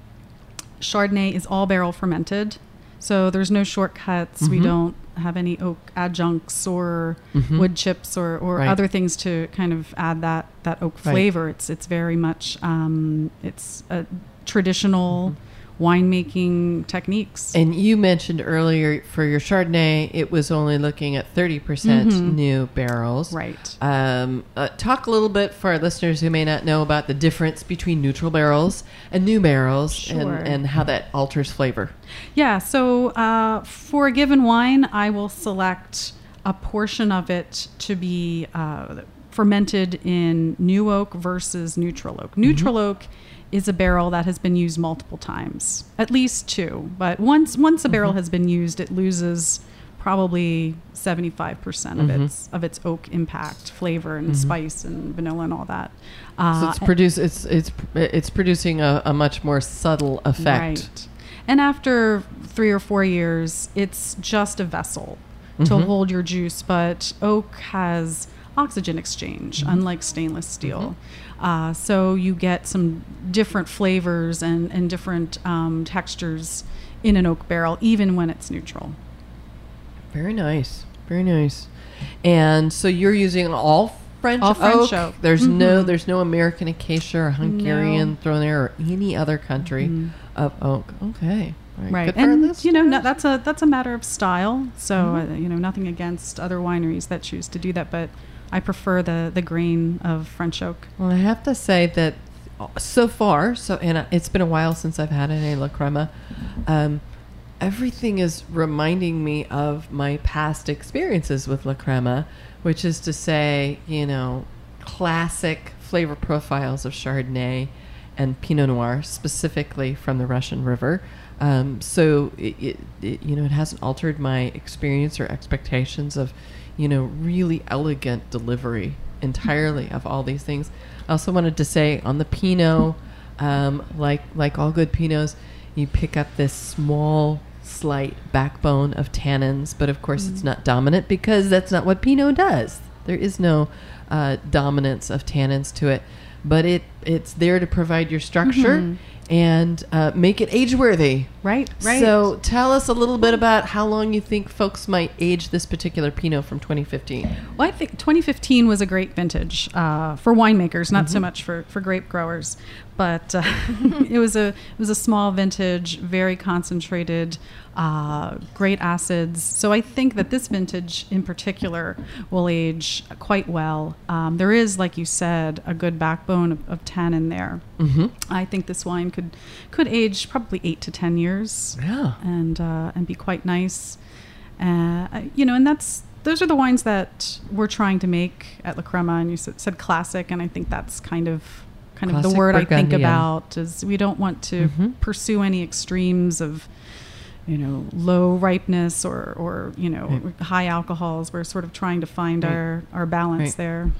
Chardonnay is all barrel fermented, so there's no shortcuts. We Mhm. don't have any oak adjuncts or Mhm. wood chips or, or Right. other things to kind of add that that oak Right. flavor. It's it's very much um, it's a traditional winemaking techniques. And you mentioned earlier for your Chardonnay, it was only looking at 30% Mhm. new barrels. right. Um, uh, talk a little bit for our listeners who may not know about the difference between neutral barrels and new barrels Sure. and, and how that alters flavor. Yeah, so uh, for a given wine, I will select a portion of it to be uh, fermented in new oak versus neutral oak. Neutral oak is a barrel that has been used multiple times, at least two. But once once a barrel has been used, it loses probably 75% of Mhm. its of its oak impact, flavor and spice and vanilla and all that. Uh, So it's produce it's it's it's producing a, a much more subtle effect. Right. And after three or four years, it's just a vessel to Mhm. hold your juice, but oak has oxygen exchange, Mm-hmm. unlike stainless steel. Uh, so you get some different flavors and, and different um, textures in an oak barrel, even when it's neutral. Very nice. Very nice. And so you're using all French All French oak. oak. There's no Mhm. there's no American acacia or Hungarian No. thrown there or any other country Mhm. of oak. Okay. Right, Good for our and you know no, that's a that's a matter of style. So Mhm. uh, you know nothing against other wineries that choose to do that, but I prefer the the grain of French oak. Well, I have to say that so far, so and uh, it's been a while since I've had any La Crema. Um, everything is reminding me of my past experiences with La Crema, which is to say, you know, classic flavor profiles of Chardonnay and Pinot Noir, specifically from the Russian River. Um, so it, it, it, you know, it hasn't altered my experience or expectations of, you know, really elegant delivery entirely of all these things. I also wanted to say on the Pinot, um, like like all good Pinots, you pick up this small, slight backbone of tannins, but of course it's not dominant because that's not what Pinot does. There is no uh, dominance of tannins to it, but it it's there to provide your structure Mhm. and uh, make it age worthy. Right, right. So tell us a little bit about how long you think folks might age this particular Pinot from 2015. Well, I think 2015 was a great vintage uh, for winemakers, not Mm-hmm. so much for, for grape growers. But uh, it was a it was a small vintage, very concentrated, uh, great acids. So I think that this vintage in particular will age quite well. Um, there is, like you said, a good backbone of, of tannin there. Mm-hmm. I think this wine could could age probably eight to ten years Yeah. and uh, and be quite nice. Uh, you know, and that's those are the wines that we're trying to make at La Crema. And you said, said classic, and I think that's kind of kind of the Classic word I think about. Is we don't want to Mhm. pursue any extremes of you know low ripeness or or you know Right. high alcohols. We're sort of trying to find Right. our our balance Right. there.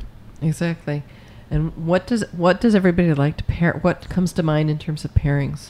Exactly. And what does what does everybody like to pair? What comes to mind in terms of pairings?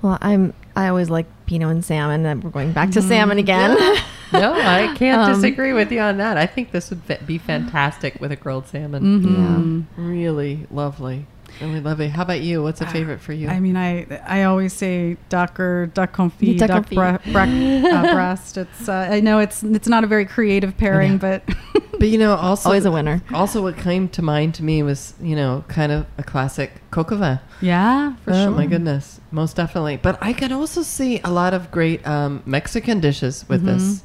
Well, I'm I always like Pinot and salmon. and We're going back to Mhm. salmon again. no, I can't Um, disagree with you on that. I think this would be fantastic with a grilled salmon. Mhm. Really lovely. Really lovely. How about you? What's a favorite for you? I mean, I I always say duck or duck confit, Duck duck, confit. bre- bre- uh, breast. It's uh, I know it's it's not a very creative pairing, but but you know, also Always a winner. Also, what came to mind to me was you know kind of a classic coq au vin. yeah, for oh sure. my goodness, most definitely. But I can also see a lot of great um, Mexican dishes with this.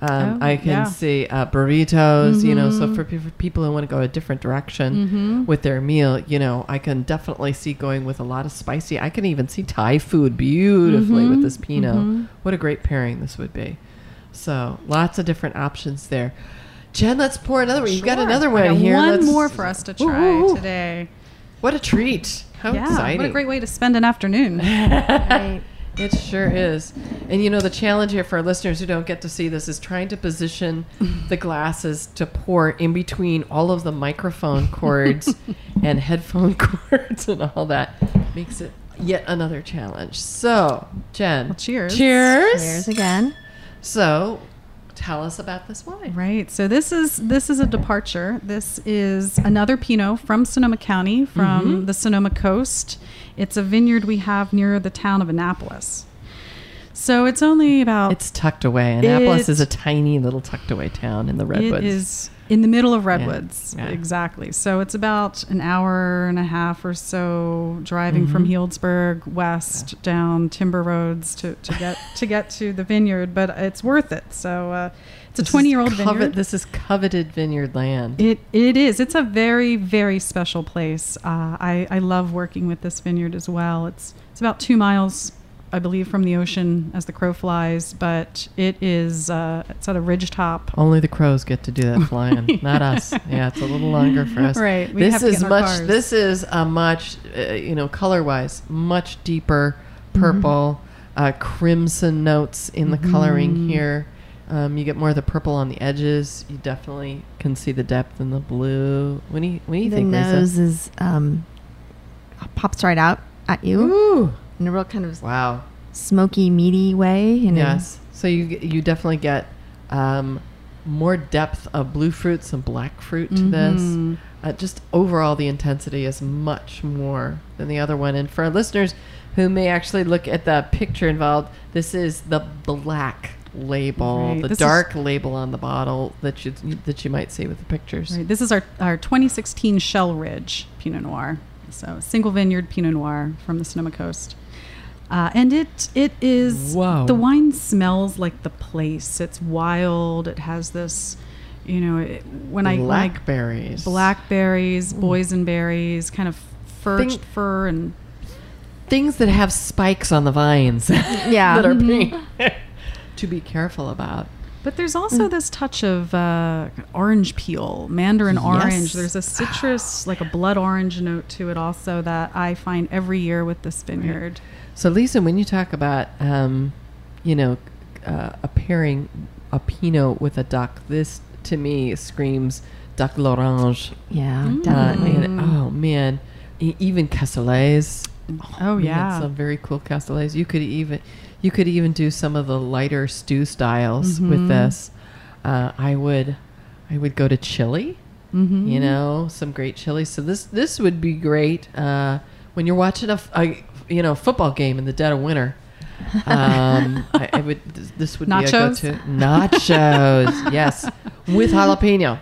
Um, Oh, I can yeah. see uh, burritos, you know. So Mhm. for, pe- for people who want to go a different direction Mhm. with their meal, you know, I can definitely see going with a lot of spicy. I can even see Thai food beautifully with Mhm. this Pinot. Mhm. What a great pairing this would be. So lots of different options there. Jen, let's pour another one. You've got another one here. One Let's- more for us to try ooh, ooh. today. What a treat! How yeah, exciting! what a great way to spend an afternoon. Right. It sure is. And you know, the challenge here for our listeners who don't get to see this is trying to position the glasses to pour in between all of the microphone cords and headphone cords and all that. Makes it yet another challenge. So, Jen. Well, cheers. Cheers. Cheers again. So, tell us about this wine. Right. So this is this is a departure. This is another Pinot from Sonoma County, from Mm-hmm. the Sonoma coast. It's a vineyard we have near the town of Annapolis. So it's only about It's tucked away. Annapolis It- is a tiny little tucked away town in the redwoods. It is in the middle of redwoods. yeah. Exactly. So it's about an hour and a half or so driving from Mm-hmm. Healdsburg west down timber roads to, to get to get to the vineyard, but it's worth it. So uh, it's a This 20 year old covet- vineyard. This is coveted vineyard land. It it is. It's a very very special place. Uh, I I love working with this vineyard as well. It's it's about two miles, I believe, from the ocean as the crow flies, but it is uh, it's at a ridge top. Only the crows get to do that flying, not us. Yeah, it's a little longer for us. Right, we This is much. cars. This is a much, uh, you know, color wise, much deeper purple, Mm-hmm. uh, crimson notes in the coloring here. Um, you get more of the purple on the edges. You definitely can see the depth in the blue. What do you, what do you the think, nose Lisa? is um, pops right out at you Ooh, in a real kind of wow. smoky, meaty way. You know? Yes. So you you definitely get um, more depth of blue fruit, and black fruit to this. Mhm. Uh, just overall, the intensity is much more than the other one. And for our listeners who may actually look at the picture involved, this is the black label, Right. the This is- dark label on the bottle that you that you might see with the pictures. Right. This is our, our 2016 Shell Ridge Pinot Noir. So single vineyard Pinot Noir from the Sonoma Coast. Uh, and it it is Wow. the wine smells like the place. It's wild. It has this, you know, it, when I when I Blackberries. blackberries, boysenberries, kind of fir, Think- fir and things that have spikes on the vines. Yeah. that are Mm-hmm. being to be careful about. But there's also this touch of uh, orange peel, mandarin Yes. orange. There's a citrus, like a blood orange note to it, also that I find every year with this vineyard. So, Lisa, when you talk about, um, you know, uh, a pairing a Pinot with a duck, this to me screams duck l'orange. Yeah, Mm. Uh, definitely. and, oh man, E- even cassoulets. Oh, we had yeah. some very cool cassoulets. You could even, you could even do some of the lighter stew styles Mhm. with this. Uh, I would, I would go to chili. Mm-hmm. you know some great chili so this this would be great uh, when you're watching a you know football game in the dead of winter um, I, I would this would Nachos? be a go-to nachos yes with jalapeno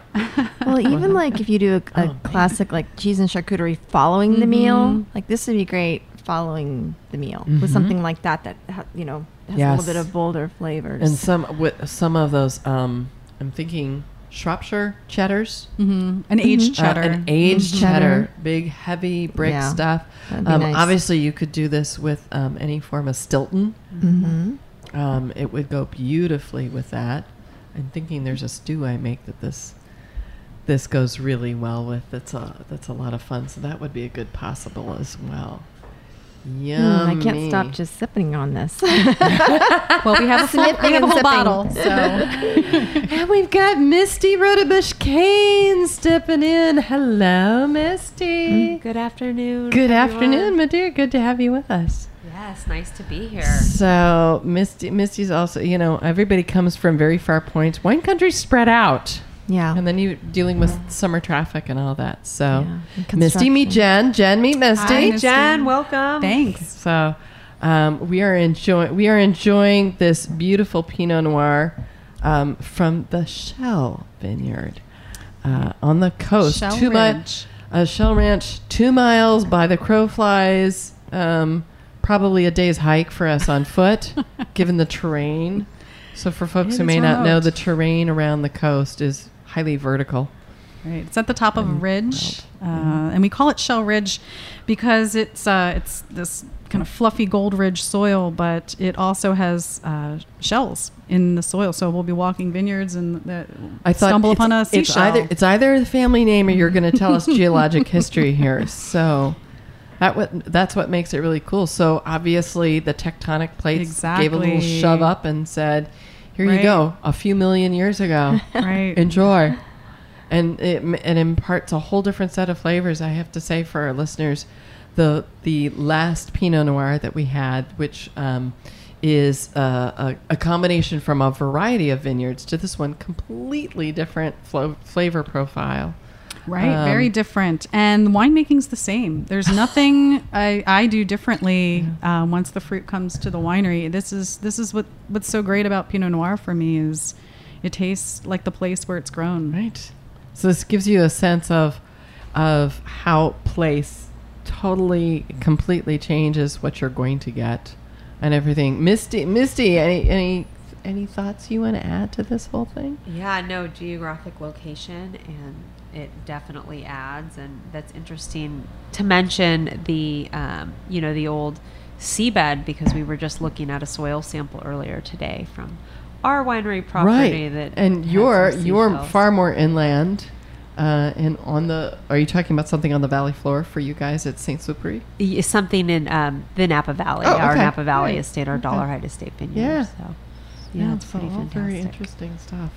Well, even like if you do a, a Oh, man. classic like cheese and charcuterie following the meal, like this would be great following the meal Mhm. with something like that that ha- you know has a little bit of bolder flavors. and some with some of those um, i'm thinking shropshire cheddars Mm-hmm. An aged Mhm. Uh, cheddar. an aged Mhm. cheddar, Cheddar. big heavy brick Yeah, stuff um, nice. obviously you could do this with um, any form of stilton hmm Um, it would go beautifully with that. I'm thinking there's a stew I make that this this goes really well with. That's a that's a lot of fun. So that would be a good possible as well. Yummy. Mm, I can't stop just sipping on this. Well, we have a full, we have a and whole sipping. bottle. So And we've got Misty Rodebush Kane stepping in. Hello, Misty. Good afternoon. Good everyone. afternoon, my dear. Good to have you with us. Yes, nice to be here. So, Misty, Misty's also, you know, everybody comes from very far points. Wine country's spread out. Yeah. And then you're dealing with summer traffic and all that. So, Yeah, and Misty, meet. Jen. Jen, meet Misty. Hi, Misty. Jen, welcome. thanks. So, um, we are enjoying we are enjoying this beautiful Pinot Noir um, from the Shell Vineyard uh, on the coast. Shell two mi- Ridge. uh, Shell Ranch, two miles by the crow flies. Um, probably a day's hike for us on foot, given the terrain. So, for folks It who is may not know, the terrain around the coast is highly vertical. Right. It's at the top of a ridge, uh, and we call it Shell Ridge because it's uh, it's this kind of fluffy gold ridge soil, but it also has uh, shells in the soil. So we'll be walking vineyards and the, I stumble upon a seashell. it's either it's either the family name or you're going to tell us geologic history here. So that what that's what makes it really cool. So obviously the tectonic plates gave a little shove up and said, "Here you go, a few million years ago, right. enjoy." And it, it imparts a whole different set of flavors. I have to say for our listeners, the the last Pinot Noir that we had, which um, is a, a, a combination from a variety of vineyards, to this one completely different flo- flavor profile. Right, Um, very different. And winemaking's the same. There's nothing I, I do differently uh, once the fruit comes to the winery. This is this is what what's so great about Pinot Noir for me is it tastes like the place where it's grown. Right. So this gives you a sense of of how place totally completely changes what you're going to get and everything. Misty Misty, any any any thoughts you want to add to this whole thing? Yeah, no geographic location, and it definitely adds. And that's interesting to mention the, um, you know, the old seabed because we were just looking at a soil sample earlier today from our winery property right. that and you're you're far more inland. Uh, and on the, are you talking about something on the valley floor for you guys at Saint Supéry? Something in um, the Napa Valley, Oh, our. Napa Valley Right. estate, our Okay. Dollarhide Estate Vineyard. Yeah. So, yeah, it's so pretty all fantastic. very interesting stuff.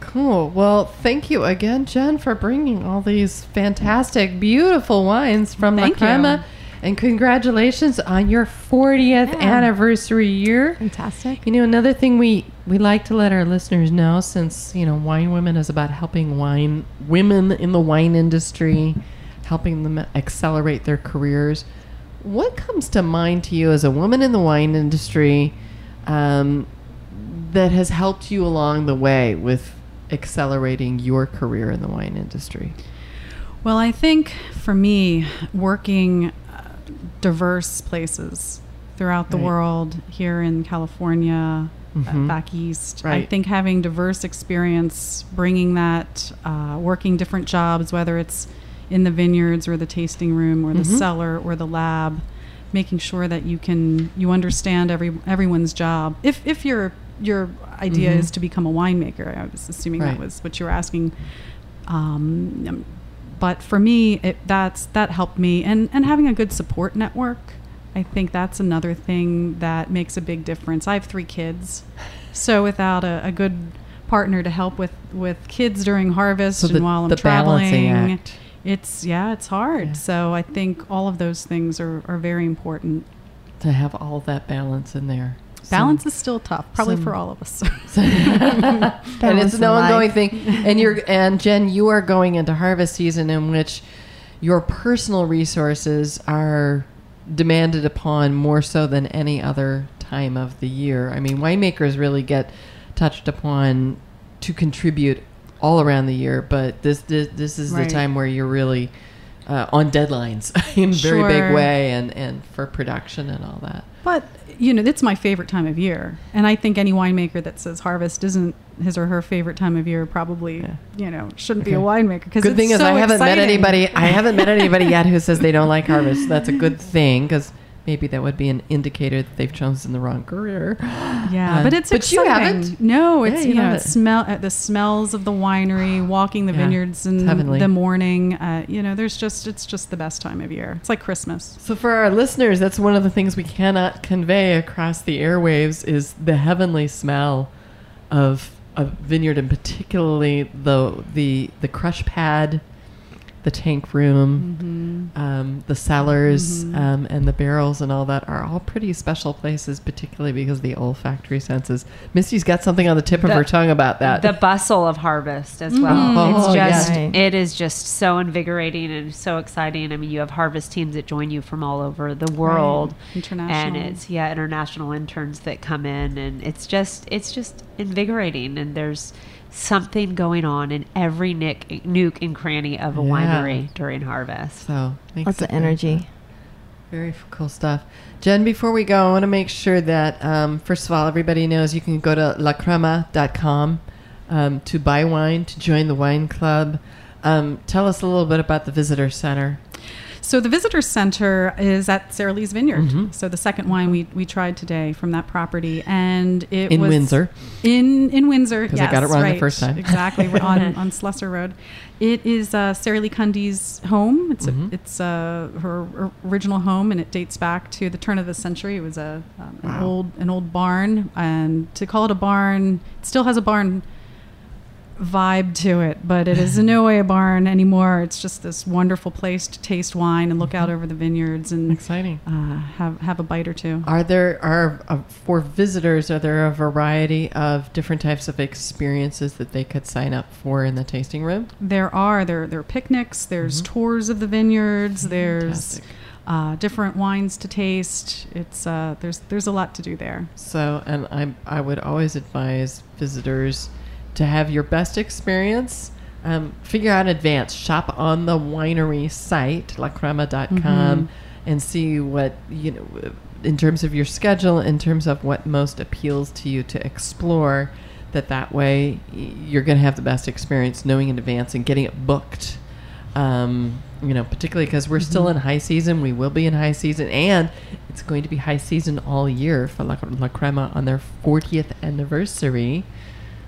Cool. Well, thank you again, Jen, for bringing all these fantastic, beautiful wines from Thank La Crema. you. And congratulations on your 40th Yeah. anniversary year. Fantastic. You know, another thing we, we like to let our listeners know since, you know, Wine Women is about helping wine women in the wine industry, helping them accelerate their careers. What comes to mind to you as a woman in the wine industry um, that has helped you along the way with accelerating your career in the wine industry? Well, I think for me, working uh, diverse places throughout the Right. world, here in California, uh, Mhm. back east, I think having diverse experience, bringing that, uh, working different jobs, whether it's in the vineyards or the tasting room or the Mhm. cellar or the lab, making sure that you can you understand every everyone's job. If if your your idea Mhm. is to become a winemaker, I was assuming Right. that was what you were asking. Um, but for me, it, that's that helped me, and and having a good support network. I think that's another thing that makes a big difference. I have three kids, so without a, a good partner to help with with kids during harvest So and while I'm the traveling, it's yeah, it's hard. Yeah. So I think all of those things are, are very important. To have all that balance in there. Balance is still tough, probably some- for all of us. and it's no in ongoing thing. And you're and Jen, you are going into harvest season in which your personal resources are demanded upon more so than any other time of the year. I mean, winemakers really get touched upon to contribute all around the year, but this this, this is Right. the time where you're really uh, on deadlines in a very big way and and for production and all that. But you know, it's my favorite time of year, and I think any winemaker that says harvest isn't his or her favorite time of year probably Yeah. you know shouldn't be a winemaker. Because Good thing is I haven't met anybody. I haven't met anybody yet who says they don't like harvest. That's a good thing because maybe that would be an indicator that they've chosen the wrong career. Yeah, Uh, but it's but you haven't. No, Yeah, it's you you know haven't. smell uh, the smells of the winery, walking the Yeah, vineyards in the morning. Uh, you know, there's just it's just the best time of year. It's like Christmas. So for our listeners, that's one of the things we cannot convey across the airwaves is the heavenly smell of a vineyard, and particularly the the the crush pad, the tank room, um, the cellars, um, and the barrels, and all that are all pretty special places, particularly because of the olfactory senses. Misty's got something on the tip of her tongue about that. the bustle of harvest as well. Mhm. It's Oh, just yeah. it is just so invigorating and so exciting. I mean, you have harvest teams that join you from all over the world, and International. it's yeah, international interns that come in, and it's just it's just invigorating. And there's something going on in every nick, nook and cranny of a Yeah. winery during harvest. so Lots of it very energy. Very cool stuff. Jen, before we go, I want to make sure that, um, first of all, everybody knows you can go to lacrema.com um, to buy wine, to join the wine club. Um, tell us a little bit about the visitor center. So the visitor center is at Saralee's Vineyard. Mhm. So the second wine we, we tried today from that property, and it was In was Windsor. In in Windsor, 'Cause I yes, got it wrong the first time. Exactly, we're on on Slusser Road. It is uh, Saralee Kunde's home. It's Mhm. a, it's uh, her or- original home, and it dates back to the turn of the century. It was a um, an old an old barn, and to call it a barn, it still has a barn vibe to it, but it is in no way a barn anymore. It's just this wonderful place to taste wine and look out over the vineyards and Exciting. uh, have have a bite or two. Are there are uh, for visitors? Are there a variety of different types of experiences that they could sign up for in the tasting room? There are there there are picnics. There's Mhm. tours of the vineyards. There's uh, different wines to taste. It's uh, there's there's a lot to do there. So, and I I would always advise visitors to have your best experience. Um, figure out in advance. Shop on the winery site, lacrema.com, Mhm. and see what, you know, in terms of your schedule, in terms of what most appeals to you to explore, that that way you're going to have the best experience knowing in advance and getting it booked. Um, you know, particularly because we're still in high season. We will be in high season, and it's going to be high season all year for La, La Crema on their 40th anniversary.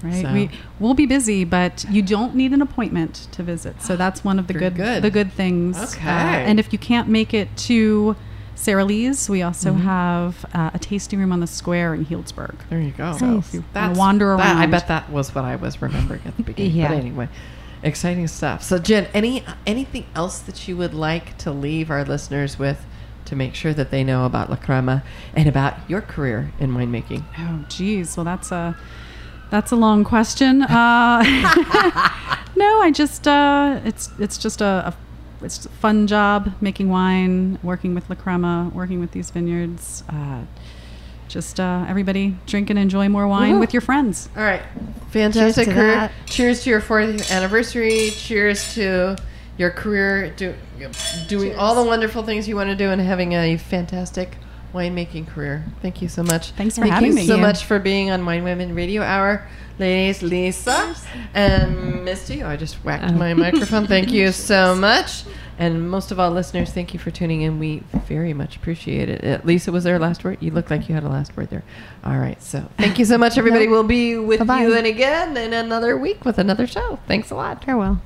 Right. So- We we'll be busy, but you don't need an appointment to visit. So that's one of the good, good. the good things. Okay. Uh, and if you can't make it to Saralee's, we also Mhm. have uh, a tasting room on the square in Healdsburg. There you go. So if you wander that- I bet that was what I was remembering at the beginning. Yeah. But anyway, exciting stuff. So, Jen, any anything else that you would like to leave our listeners with to make sure that they know about La Crema and about your career in winemaking? Oh, geez. Well, that's a that's a long question. Uh, no, I just uh, it's it's just a, a it's a fun job making wine, working with La Crema, working with these vineyards. Uh, just uh, everybody drink and enjoy more wine Woohoo. with your friends. All right. Fantastic to career. that. Cheers to your 40th anniversary. Cheers to your career do, doing all the wonderful things you want to do and having a fantastic winemaking career. Thank you so much. Thanks for Thank having you me. so much for being on Wine Women Radio Hour. Ladies, Lisa and Misty. Oh, I just whacked Oh. my microphone. Thank you so much. And most of all, listeners, thank you for tuning in. We very much appreciate it. Lisa, was there a last word? You look like you had a last word there. All right. So thank you so much, everybody. We'll be with Bye-bye. you and again in another week with another show. Thanks a lot. Farewell.